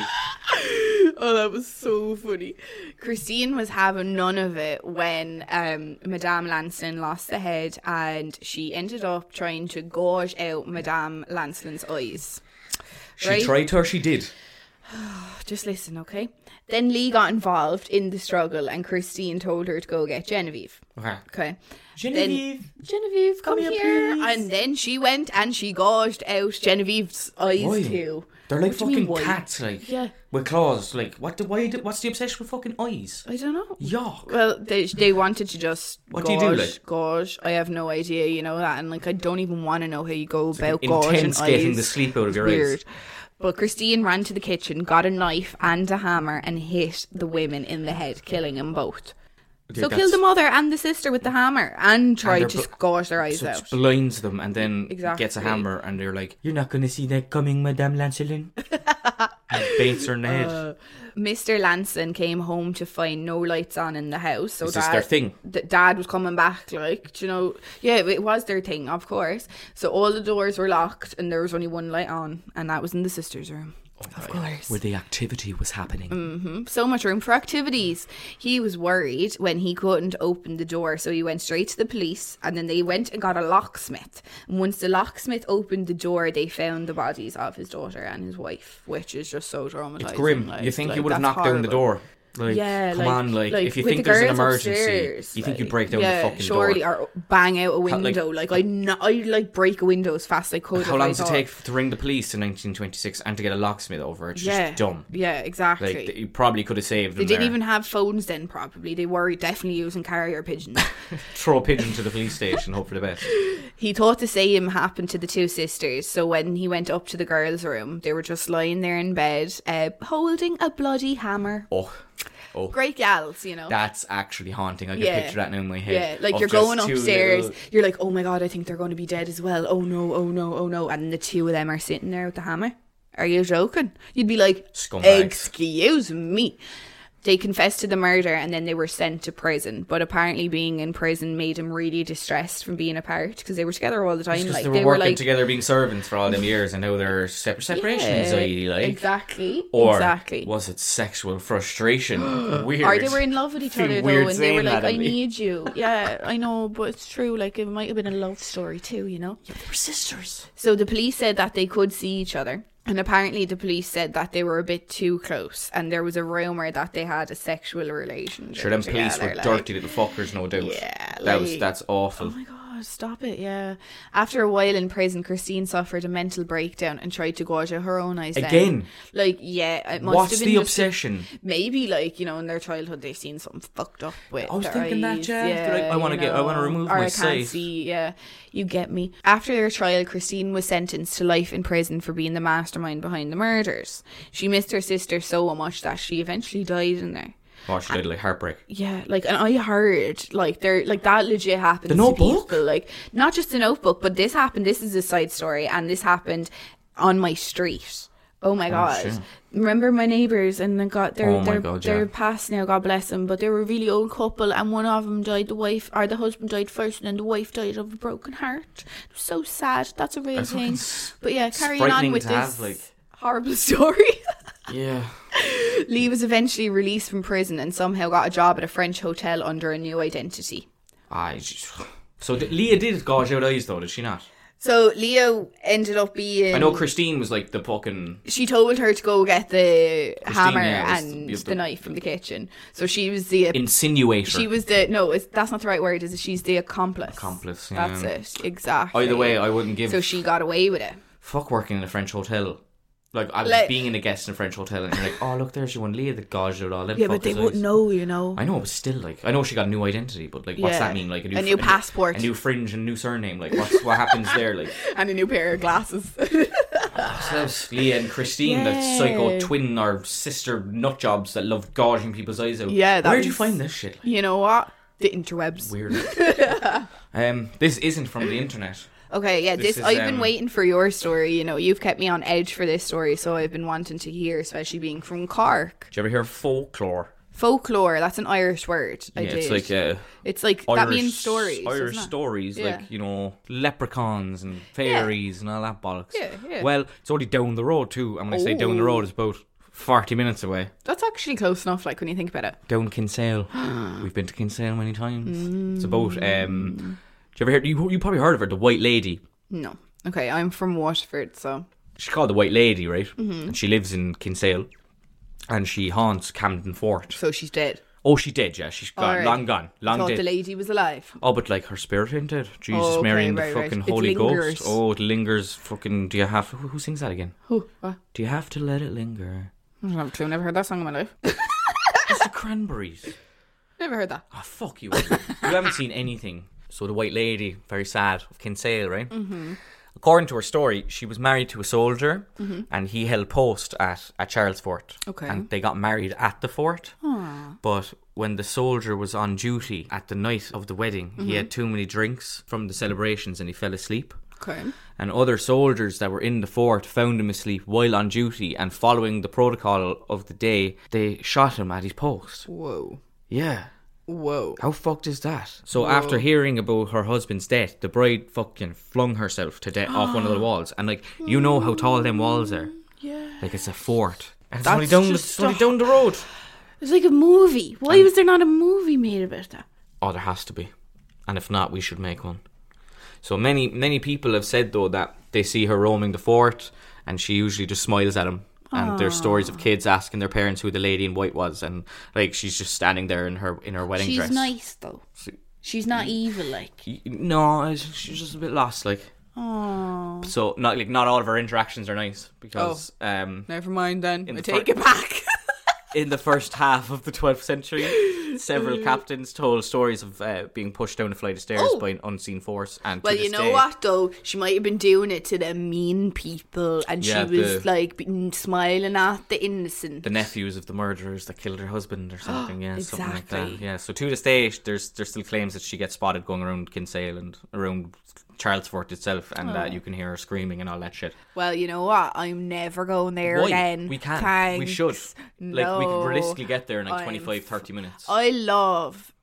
oh, that was so funny. Christine was having none of it when um, Madame Lancelin lost the head, and she ended up trying to gorge out Madame Lancelin's eyes.
She
Right?
tried her, she did.
Just listen, okay? Then Lee got involved in the struggle and Christine told her to go get Genevieve.
Okay.
Okay.
Genevieve.
Then, Genevieve, come,
here,
here. And then she went and she gouged out Genevieve's eyes
Why?
too.
They're like
What do mean,
fucking cats, like
Yeah.
with claws. Like what? The, why? the- What's the obsession with fucking eyes?
I don't know.
Yuck.
Well, they they wanted to just
What do you do, like?
gauge. I have no idea, you know that, and like I don't even want to know how you go about
like
gauging
intense getting the sleep out of
It's
your eyes.
weird. But Christine ran to the kitchen, got a knife and a hammer, and hit the women in the head, killing them both. So kill the mother and the sister with the hammer, and try
they're
to gouge their eyes
So
out.
blinds them and then
Exactly.
gets a hammer and they're like, "You're not gonna see that coming, Madame Lancelin." and baits her head.
Uh, Mr. Lancelin came home to find no lights on in the house. So
Is
dad,
their thing?
d- dad was coming back, like do you know. Yeah, it was their thing, of course. So all the doors were locked, and there was only one light on, and that was in the sister's room. Of course.
Where the activity was happening.
Mm. So much room for activities. He was worried when he couldn't open the door, so he went straight to the police and then they went and got a locksmith. And once the locksmith opened the door, they found the bodies of his daughter and his wife, which is just so traumatizing.
It's grim.
like-
you think
like,
you would have knocked down the door? Like,
yeah,
come
like,
on, like,
like,
if you think
the
there's an emergency,
upstairs,
you think you'd break down
yeah,
the fucking
surely,
door.
or bang out a
How- like-
window. Like, I, kn- I like break a window as fast as I could.
How long does it take to ring the police in 1926 and to get a locksmith over? It's
Yeah,
just dumb.
Yeah, exactly.
Like you probably could have saved them.
they didn't
there.
even have phones then. Probably they were definitely using carrier pigeons.
throw a pigeon to the police station, hope for the best.
He thought the same happened to the two sisters, so when he went up to the girls' room, they were just lying there in bed, uh, holding a bloody hammer.
Oh, oh,
Great gals, you know.
that's actually haunting. I can
Yeah.
picture that now in my head.
yeah, like you're going upstairs,
little-
you're like, oh my god, I think they're going to be dead as well. Oh no, oh no, oh no. And the two of them are sitting there with the hammer. Are you joking? You'd be like,
Scumbags.
excuse me. They confessed to the murder and then they were sent to prison. But apparently, being in prison made them really distressed from being apart because they were together all the time. Like
they were
they were
working
like
together, being servants for all them years, and now they're separate. Separation
Yeah,
anxiety, like
exactly,
Or
exactly.
was it sexual frustration? Weird.
Or they were in love with each other though, and they were like, "I need you." Yeah, I know, but it's true. Like it might have been a love story too, you know.
Yeah, They were sisters.
So the police said that they could see each other. And apparently the police said that they were a bit too close and there was a rumour that they had a sexual relationship.
Sure, them police were
like-
dirty little fuckers, no doubt.
Yeah,
that was that's awful.
Oh my god, Oh, stop it, yeah. After a while in prison, Christine suffered a mental breakdown and tried to gouge out her own eyes.
Again?
Like, yeah, it must
What's
have been
the
just-
obsession?
Maybe, like, you know, in their childhood they've seen something fucked up with
I was thinking that,
eyes.
yeah. Like, I wanna
you
get- I wanna remove
or
my
I can't see, yeah. You get me. After their trial, Christine was sentenced to life in prison for being the mastermind behind the murders. She missed her sister so much that she eventually died in there.
Oh, she did like heartbreak.
Yeah, like, and I heard like there, like that legit happens.
The Notebook?
people, like not just the Notebook, but this happened. This is a side story, and this happened on my street. Oh my oh, god!
shit.
Remember my neighbors, and they got they're
Oh my
they're,
God, yeah.
past now. God bless them, but they were a really old couple, and one of them died. The wife or the husband died first, and then the wife died of a broken heart. So sad. That's a real
That's
thing. But yeah, carrying on with this
have, like-
horrible story.
Yeah.
Lee was eventually released from prison and somehow got a job at a French hotel under a new identity.
I just... So d- Leah did gouge out eyes though, did she not?
So Leo ended up being.
I know Christine was like the fucking.
She told her to go get the hammer
yeah,
and
was
the,
the-
knife from the kitchen. So she was the.
Insinuator.
She was the no. It's, that's not the right word. Is it? She's the accomplice.
Accomplice,
That's it. Exactly.
Either way, I wouldn't give.
So she got away with it.
Fuck working in a French hotel. Like I was
Like-
being in a guest in a French hotel, and you're like, oh look, there's your one Leah that gauged out all them.
Yeah, but they wouldn't
eyes."
know, you know.
I know, but still, like, I know she got a new identity, but like, what's
Yeah.
that mean? Like a new,
A new passport.
a new fringe, and new surname. Like, what's what happens there? Like,
And a new pair of glasses.
so that's Leah and Christine, the psycho twin or sister nut jobs that love gouging people's eyes out.
Yeah, that
where'd you find this shit? Like,
you know what? The interwebs.
weird. um, this isn't from the internet.
Okay, yeah,
This
this,
is,
I've been
um,
waiting for your story. You know, you've kept me on edge for this story, so I've been wanting to hear, especially being from Cork.
Did you ever hear folklore?
Folklore, that's an Irish word. I
yeah, it's like uh,
it's like
Irish,
that means stories.
Irish stories,
Yeah.
like you know, leprechauns and fairies and all that bollocks.
Yeah, yeah.
Well, it's only down the road too. And when I say down the road, it's about forty minutes away.
That's actually close enough. Like when you think about it.
Down Kinsale. We've been to Kinsale many times. It's about
Mm.
um. You ever hear? You you probably heard of her, the White Lady.
No. Okay, I'm from Waterford, so
she's called the White Lady, right?
Mm-hmm.
And she lives in Kinsale, and she haunts Camden Fort.
So she's dead.
Oh, she did, yeah. She's gone,
Alright.
long gone, long
Thought
dead.
the lady was alive.
Oh, but like her spirit ain't dead. Jesus,
Oh, okay,
Mary and the
right, right.
fucking
It
Holy. Ghost. Oh, it lingers. Fucking. Do you have? Who, who sings that again?
Who? What?
Do you have to let it linger?
I don't have a clue. Never heard that song in my life.
It's the Cranberries.
Never heard that.
Oh, fuck you. you haven't seen anything. So the White Lady, very sad, of Kinsale, right? Mm-hmm. According to her story, she was married to a soldier, mm-hmm. and he held post at, at Charles Fort.
Okay.
And they got married at the fort. Ah. But when the soldier was on duty at the night of the wedding, he had mm-hmm. too many drinks from the celebrations and he fell asleep.
Okay.
And other soldiers that were in the fort found him asleep while on duty, and following the protocol of the day, they shot him at his post.
Whoa.
Yeah.
Whoa.
How fucked is that? So after hearing about her husband's death, the bride fucking flung herself to death off one of the walls, and like you know how tall them walls are.
Mm, yeah.
Like it's a fort. And it's
That's
only down the,
just
it's only
a-
down the road.
It's like a movie. Why was there not a movie made about that?
Oh, there has to be, and if not, we should make one. So many many people have said though that they see her roaming the fort, and she usually just smiles at them. And there's stories of kids asking their parents who the lady in white was, and like she's just standing there in her in her wedding
She's
dress.
She's nice though. She's not evil like.
No, she's just a bit lost, like.
Oh.
So not like not all of her interactions are nice because um,
Never mind then. I
the
take
fir-
it back.
in the first half of the 12th century, several captains told stories of uh, being pushed down a flight of stairs
Oh.
by an unseen force. And
well, you know
day-
what though? She might have been doing it to the mean people, and
Yeah,
she was
the-
like smiling at the innocent.
the nephews of the murderers that killed her husband or something, yeah, something like that.
Exactly.
Yeah, so to this day, there's there's still claims that she gets spotted going around Kinsale and around Charles Fort itself, and
Oh.
uh, you can hear her screaming and all that shit.
well, you know what? I'm never going there
Why?
again.
We can. We
Thanks.
should. Like we could realistically get there in like
I'm
25, 30 minutes.
I love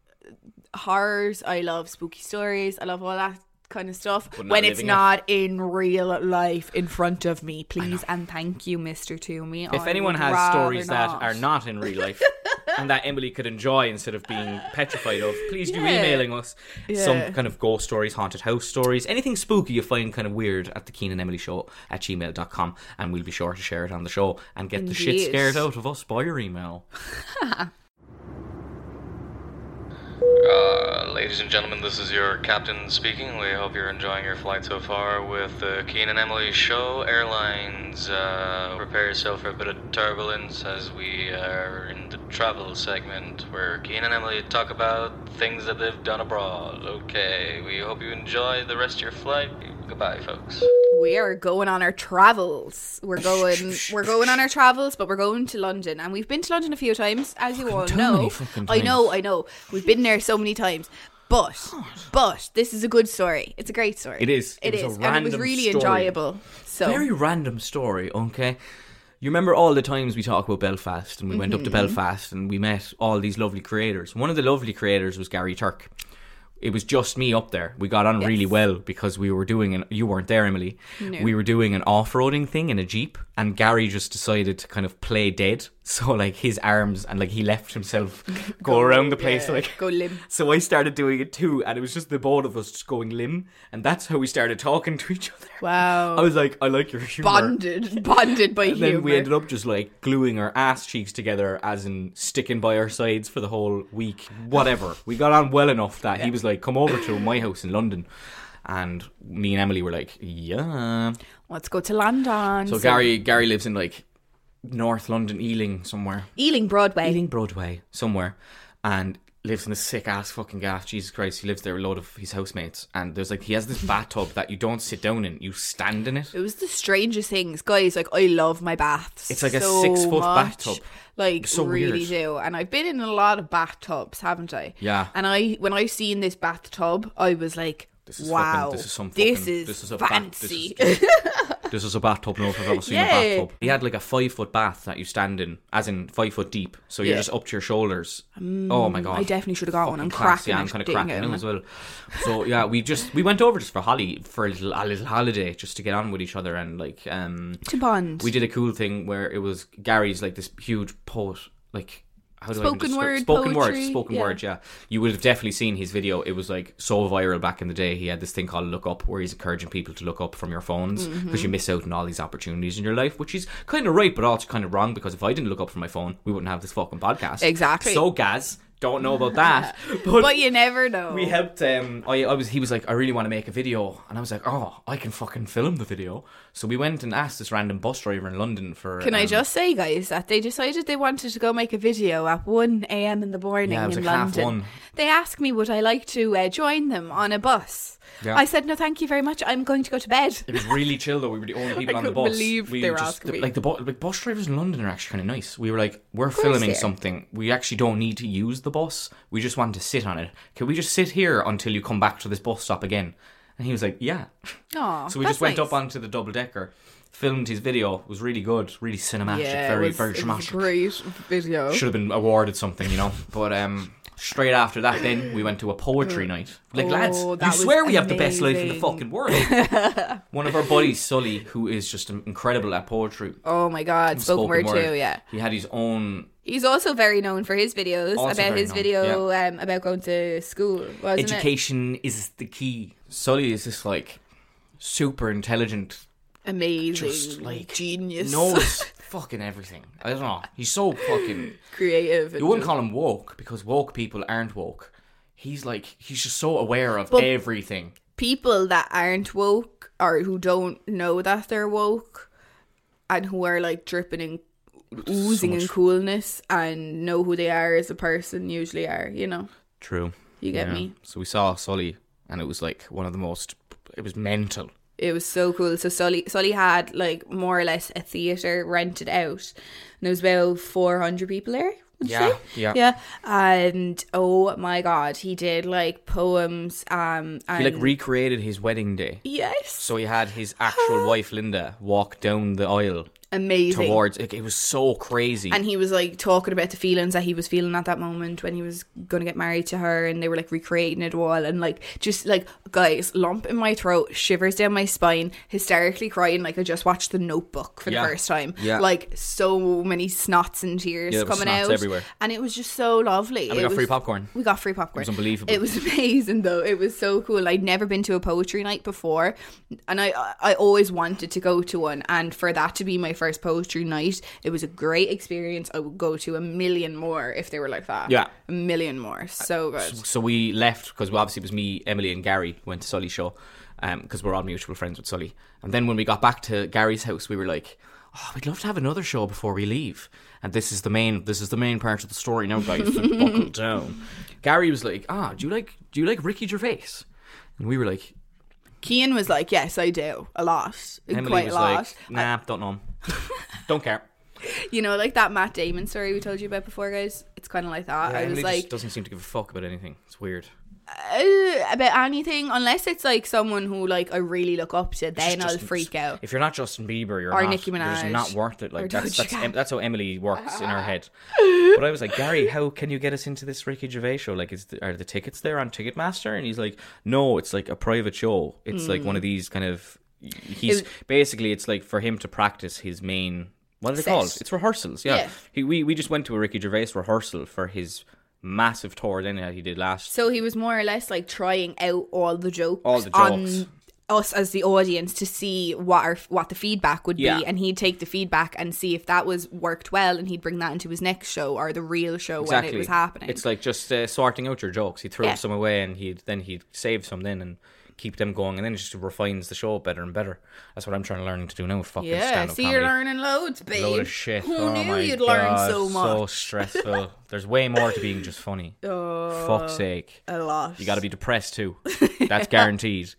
horrors. I love spooky stories. I love all that kind of stuff. When it's
it.
not in real life in front of me, please and thank you, Mister Twomey.
If
I
anyone has stories that are not in real life and that Emily could enjoy instead of being petrified of, please do
Yeah.
emailing us
Yeah.
some kind of ghost stories, haunted house stories, anything spooky you find kind of weird at the Cian and Emily show at gmail.com and we'll be sure to share it on the show and get the shit scared out of us by your email.
Uh, ladies and gentlemen, this is your captain speaking. We hope you're enjoying your flight so far with the Cian and Emily show. Airlines, uh, prepare yourself for a bit of turbulence as we are in the travel segment where Cian and Emily talk about things that they've done abroad. Okay, we hope you enjoy the rest of your flight. Goodbye, folks.
we are going on our travels. We're going we're going on our travels, but we're going to London. And we've been to London a few times, as you all know. I know. I know. We've been there so many times. But but this is a good story. It's a great story.
It is.
It,
It was
is.
a
and it was really
story.
enjoyable. So
Very random story, okay? You remember all the times we talk about Belfast and we went up
Mm-hmm.
to Belfast and we met all these lovely creators. One of the lovely creators was Gary Turk. It was just me up there. We got on really well because we were doing an you weren't there, Emily. We were doing an off-roading thing in a Jeep and Gary just decided to kind of play dead. So like his arms and like he left himself go, around the place
yeah,
like
go limp.
So I started doing it too and it was just the both of us just going limb and that's how we started talking to each other.
Wow.
I was like, I like your humor.
bonded. Bonded by
And
humor.
then we ended up just like gluing our ass cheeks together, as in sticking by our sides for the whole week. Whatever. We got on well enough that he was like, "Come over to my house in London," and me and Emily were like, "Yeah."
Let's go to London.
So Gary, Gary lives in like North London, Ealing somewhere,
Ealing Broadway.
Ealing Broadway somewhere, and lives in a sick ass fucking gaff. Jesus Christ, he lives there with a load of his housemates, and there's like he has this bathtub that you don't sit down in, you stand in it.
It was the strangest things, guys. Like I love my baths.
It's like a six-foot
much.
bathtub.
Like
So
really
weird.
do. And I've been in a lot of bathtubs, haven't I?
Yeah.
And I when I seen this bathtub, I was like,
This is
wow,
fucking, this is some
this is
this is a
fancy.
this, is, this is a bathtub. No, if I've ever seen
Yeah.
a bathtub. He had like a five foot bath that you stand in, as in five foot deep. So you're
Yeah.
just up to your shoulders. oh my god!
I definitely should have got one. I'm cracking.
Yeah, I'm
it,
kind of cracking
get
now as well. So yeah, we just we went over just for Holly for a little a little holiday just to get on with each other and like um
To bond.
we did a cool thing where it was Gary's like this huge poet like how do I
Spoken
describe-
word,
spoken
poetry,
word, spoken
yeah.
word. Yeah, you would have definitely seen his video. It was like so viral back in the day. He had this thing called Look Up, where he's encouraging people to look up from your phones because
Mm-hmm.
you miss out on all these opportunities in your life, which is kind of right, but also kind of wrong because if I didn't look up from my phone, we wouldn't have this fucking podcast.
Exactly.
So, Gaz, don't know about that,
But you never know.
we helped. Um, I, I was. He was like, I really want to make a video, and I was like, Oh, I can fucking film the video. So we went and asked this random bus driver in London for.
Can I
um,
just say, guys, that they decided they wanted to go make a video at 1 a.m. in the morning
Yeah,
in
like
London.
one.
They asked me, would I like to uh, join them on a bus?
Yeah.
I said, no, thank you very much. I'm going to go to bed.
It was really chill though. We were the only people
I
on the bus.
believe
we
they were
just,
asking.
Like the bu- like bus drivers in London are actually kind of nice. We were like, we're filming something. We actually don't need to use the bus. We just want to sit on it. Can we just sit here until you come back to this bus stop again? And he was like, yeah.
Aw,
so we just went
nice.
up onto the double decker, filmed his video. It was really good, really cinematic,
yeah,
very
was,
very
it was
dramatic.
a great video.
Should have been awarded something, you know. But um. Straight after that, then we went to a poetry night. Like
Oh,
lads, you swear we have the best life in the fucking world. One of our buddies, Sully, who is just incredible at poetry,
Oh my god, spoken, word, too, yeah.
He had his own.
He's also very known for his videos
Also
about his
known,
video um, about going to school, wasn't
Education is the key. Sully is just like super intelligent.
Amazing,
just like
genius,
knows fucking everything. I don't know. He's so fucking.
creative.
You wouldn't
just-
call him woke because woke people aren't woke. He's like he's just so aware of
But-
everything.
people that aren't woke or who don't know that they're woke and who are like dripping in oozing in
much-
coolness and know who they are as a person usually are, you know.
True.
You get me?
So we saw Sully, and it was like one of the most. It was mental.
It was so cool. So Sully Sully had like more or less a theatre rented out. And there was about four hundred people there.
Yeah,
say?
yeah.
Yeah. And oh my god, he did like poems, um and
He like recreated his wedding day.
Yes.
So he had his actual wife Linda walk down the aisle
Amazing.
towards. It, it was so crazy.
and he was like talking about the feelings that he was feeling at that moment when he was gonna get married to her and they were like recreating it all and like just like guys lump in my throat shivers down my spine hysterically crying like i just watched the notebook for
Yeah.
the first time
Yeah.
like so many snots and tears
Yeah,
coming out
everywhere.
and it was just so lovely
And we
It
got
was-
free popcorn.
we got free popcorn
It was unbelievable.
it was amazing though it was so cool i'd never been to a poetry night before and i i always wanted to go to one and for that to be my first poetry night it was a great experience i would go to a million more if they were like that
Yeah.
a million more so good
So we left because obviously it was me, Emily, and Gary went to Sully's show because we're all mutual friends with Sully. And then when we got back to Gary's house, we were like, "Oh, we'd love to have another show before we leave." And this is the main, this is the main part of the story now, guys. so buckle down. Gary was like, "Ah, do you like, do you like Ricky Gervais?" And we were like,
Cian was like yes i do a lot
Emily
quite
was
a lot
like, "Nah, don't know, him. don't care."
you know like that matt damon story we told you about before guys it's kind of like that
Yeah,
i was
Emily
like
just doesn't seem to give a fuck about anything. It's weird.
Uh, about anything unless it's like someone who like i really look up to then i'll
Justin-
freak out
If you're not Justin Bieber, you're
Or
not.
Nicki
You're
Minaj.
not worth it. Like that's that's, em- that's how Emily works in her head. But I was like, Gary, how can you get us into this Ricky Gervais show? Like, is the, are the tickets there on Ticketmaster? And he's like, No, it's like a private show. It's like one of these kind of. He's
Hmm. It-
basically it's like for him to practice his main. What are they
Set.
called? It's rehearsals. Yeah,
Yeah.
He, we we just went to a Ricky Gervais rehearsal for his massive tour then that he did last.
So he was more or less like trying out all the jokes,
All the jokes.
on us as the audience to see what our, what the feedback would
Yeah.
be, and he'd take the feedback and see if that was worked well, and he'd bring that into his next show or the real show when it was happening.
It's like just uh, sorting out your jokes. He threw
Yeah.
some away, and he'd then he'd save some then and keep them going, and then it just refines the show better and better. That's what I'm trying to learn to do now fucking
yeah, see,
comedy.
you're learning loads, babe.
Load of shit.
Who
oh
knew you'd
God,
learn so much?
So stressful. There's way more to being just funny.
Oh,
Fuck's sake.
a lot.
You got to be depressed too. That's guaranteed.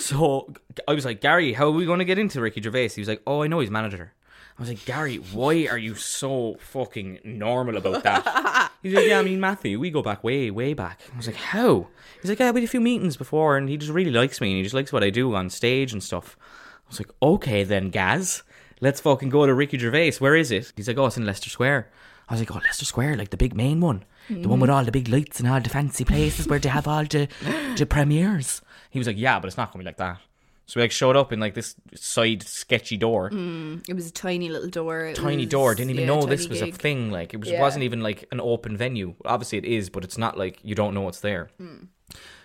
So I was like, Gary, how are we going to get into Ricky Gervais? He was like, Oh, I know he's manager. I was like, Gary, why are you so fucking normal about that? He's like, Yeah, I mean, Matthew, we go back way, way back. I was like, How? He's like, Yeah, we had a few meetings before, and he just really likes me, and he just likes what I do on stage and stuff. I was like, Okay, then, Gaz, let's fucking go to Ricky Gervais. Where is it? He's like, Oh, it's in Leicester Square. I was like, Oh, Leicester Square, like the big main one. The one with mm. all the big lights and all the fancy places where they have all the, the premieres. He was like, Yeah, but it's not going to be like that. So we like showed up in like this side sketchy door,
It was a tiny little door. It
tiny
was-
door. Didn't even
yeah,
know this was a thing. Like it was
Yeah.
wasn't even like an open venue. Obviously it is, but it's not like you don't know what's there.
Hmm.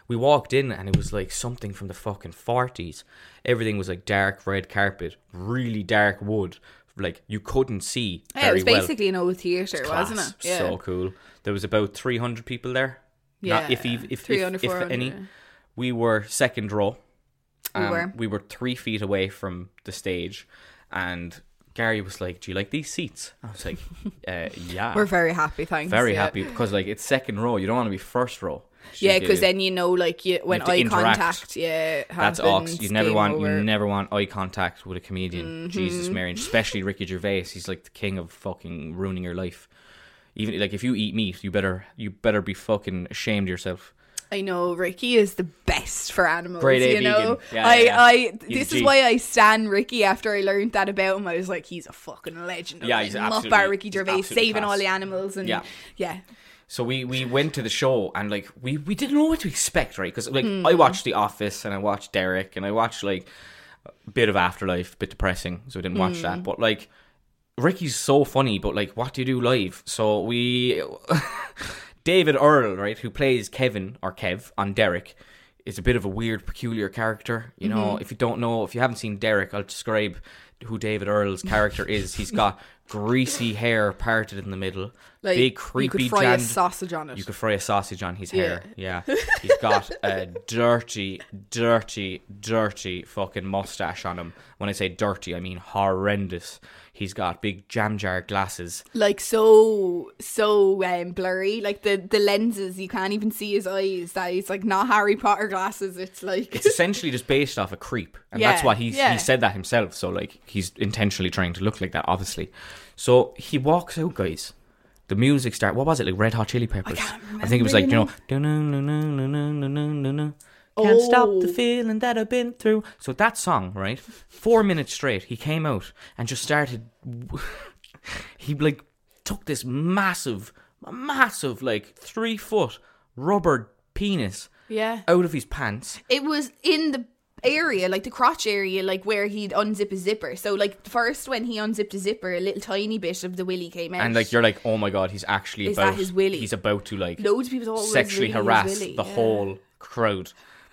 We walked in and it was like something from the fucking forties. Everything was like dark red carpet, really dark wood. Like you couldn't see.
Yeah,
very
it was
well.
basically an old theatre, wasn't it? Yeah.
So cool. There was about 300 people there. Not if
Yeah.
if,
300,
if, if any. We were second row.
We
Um,
were.
We were three feet away from the stage, and Gary was like, "Do you like these seats?" I was like, uh, "Yeah."
We're very happy, thanks.
very
yeah.
happy because like it's second row. You don't want to be first row.
Yeah, because then you know, like, you, when
to
eye
interact.
contact, yeah,
that's ox. You never want
over.
you never want eye contact with a comedian.
Mm-hmm.
Jesus Mary, especially Ricky Gervais. He's like the king of fucking ruining your life. Even like if you eat meat, you better you better be fucking ashamed of yourself.
I know Ricky is the best for animals.
Grade A
you know.
Yeah,
I,
yeah.
I. This is
G.
why I stand Ricky. After I learned that about him, I was like, he's a fucking legend.
Yeah, he's absolutely-
that Ricky Gervais saving
class.
all the animals and
Yeah.
yeah,
So we we went to the show and like we we didn't know what to expect, right? Because like
Hmm.
I watched The Office and I watched Derek and I watched like a bit of Afterlife, a bit depressing, so I didn't watch
Hmm.
that. But like Ricky's so funny, but like what do you do live? So we David Earl, right, who plays Kevin or Kev on Derek, is a bit of a weird, peculiar character. You know,
Mm-hmm.
if you don't know, if you haven't seen Derek, I'll describe who David Earl's character is. He's got greasy hair parted in the middle,
like
big creepy
you could fry a sausage on it.
you could fry a sausage on his hair. Yeah. He's got a dirty, dirty, dirty fucking mustache on him. When I say dirty, I mean horrendous. He's got big jam jar glasses.
like so so um, blurry like the the lenses you can't even see his eyes that it's like not harry potter glasses it's like
It's essentially just based off a creep. And that's why he's,
yeah.
he said that himself. So, like, he's intentionally trying to look like that, obviously. So he walks out, guys. The music start. What was it like? Red Hot Chili Peppers. I, can't remember I think it was like you know. Can't stop the
oh.
feeling that I've been through. So that song, right? Four minutes straight, he came out and just started. he like took this massive, massive like three foot rubber penis.
Yeah.
Out of his pants.
It was in the area like the crotch area like where he'd unzip his zipper so like first when he unzipped his zipper a little tiny bit of the willy came out
And like you're like, oh my god, he's actually
Is
about
his willy?
he's about to like
loads of people
sexually harass the
yeah.
whole crowd.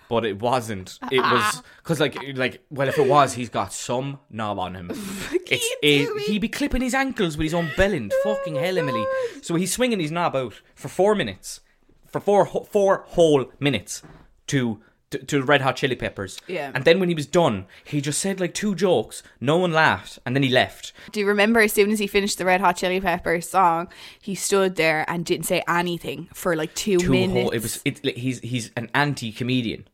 But it wasn't. It was ah. because like like well, if it was, he's got some knob on him. it's eh, it, he'd be clipping his ankles with his own bellend. Fucking hell, Emily. So he's swinging his knob out for four minutes, for four four whole minutes to. To, to Red Hot Chili Peppers,
Yeah.
and then when he was done, he just said like two jokes. No one laughed, and then he left.
do you remember as soon as he finished the red hot chili peppers song he stood there and didn't say anything for like two,
two
minutes
whole. It was. It, like, he's he's an anti comedian,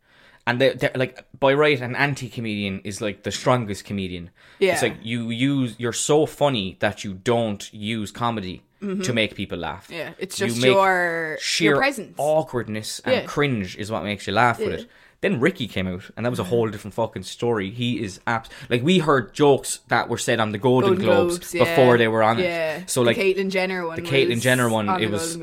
and they they're like by right, an anti comedian is like the strongest comedian.
Yeah.
It's like you use you're so funny that you don't use comedy to make people laugh.
Mm-hmm. Yeah, it's
You
just
make
your-
sheer
your presence.
awkwardness and
Yeah.
cringe is what makes you laugh with it. Then Ricky came out, and that was a whole different fucking story. He is abs- like we heard jokes that were said on the Golden,
Golden
Globes,
Globes, yeah.
before they were on
yeah.
it. So like
the Caitlyn Jenner one,
the Caitlyn Jenner one,
on
it was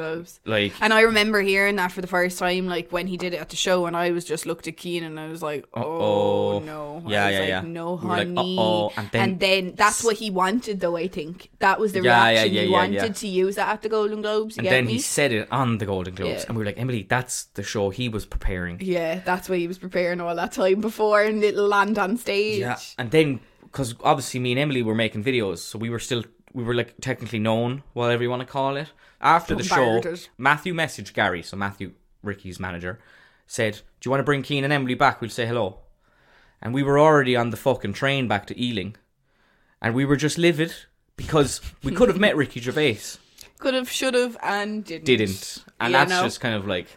like
And I remember hearing that for the first time, like when he did it at the show, and I was just looked at Cian and I was like, "Oh no!"
Yeah,
was
yeah,
like,
yeah.
No,
We like,
honey.
"Uh-oh," and then-
that's what he wanted, though. I think that was the
Yeah,
reaction
yeah,
he wanted to use that at the Golden Globes.
And then
me?
he said it on the Golden Globes, and we were like, Emily, that's the show he was preparing.
yeah, that's what he was preparing all that time before and little land on stage.
Yeah, and then because obviously me and Emily were making videos, so we were still we were like technically known, whatever you want to call it. After the show. Matthew messaged Gary, so Matthew Ricky's manager, said, "Do you want to bring Cian and Emily back? We'll say hello." And we were already on the fucking train back to Ealing, and we were just livid because we could have met Ricky Gervais,
Could have, should have, and didn't.
didn't, and
Yeah,
that's
no.
just kind of like.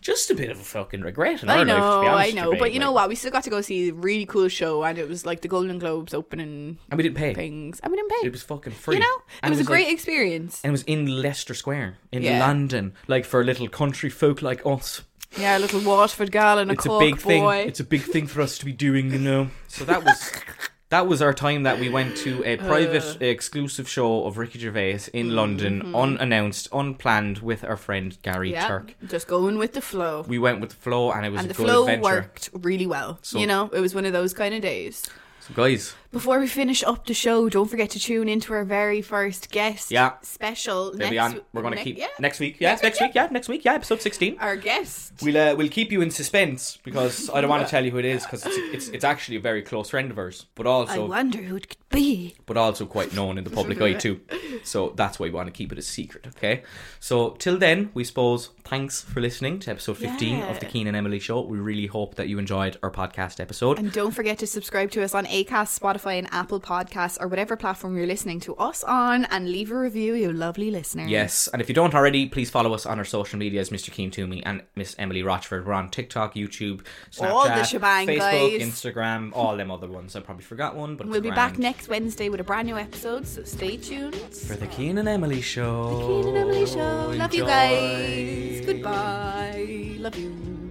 Just a bit of a fucking regret in
I
our
know,
life, to be honest
I know, but you know what? We still got to go see a really cool show, and it was like the Golden Globes opening
And we didn't pay.
things. I mean, didn't pay.
It was fucking free.
You know, it
And
was, a great
like-
experience.
and it was in Leicester Square in
Yeah.
London, like for little country folk like us.
Yeah, a little Waterford gal and a
It's a
Cork
big thing.
boy.
It's a big thing for us to be doing, you know. So that was that was our time that we went to a private exclusive show of Ricky Gervais in mm-hmm. London, unannounced, unplanned, with our friend Gary
Yeah,
Turk.
just going with the flow.
We went with the flow, and it was
and the flow
adventure.
worked really well.
So-
you know, it was one of those kind of days.
So, guys,
Before we finish up the show, don't forget to tune into our very first guest
Yeah.
special.
they'll
next,
be on. We're going to
ne-
keep
yeah.
next week. Yeah, next, week. Yeah, next week. Yeah, episode sixteen.
Our guest.
We'll uh, we'll keep you in suspense because I don't want to tell you who it is because it's, it's it's actually a very close friend of ours, but also I
wonder who it could be.
but also quite known in the public eye too. So that's why we want to keep it a secret, okay? So till then, we suppose thanks for listening to episode 15 of the
Yeah.
Cian and Emily show. We really hope that you enjoyed our podcast episode.
And don't forget to subscribe to us on Acast, Spotify, and Apple Podcasts, or whatever platform you're listening to us on, and leave a review, you lovely listeners.
Yes, and if you don't already, please follow us on our social medias, Mr. Cian Twomey and Miss Emily Rochford. We're on TikTok, YouTube, Snapchat,
All the shebang,
Facebook,
guys.
Instagram, all them other ones. I probably forgot one, but
We'll be back next Wednesday with a brand new episode, so stay tuned.
for the Cian and Emily show.
The Cian and Emily Show. Love you guys. Goodbye. Love you.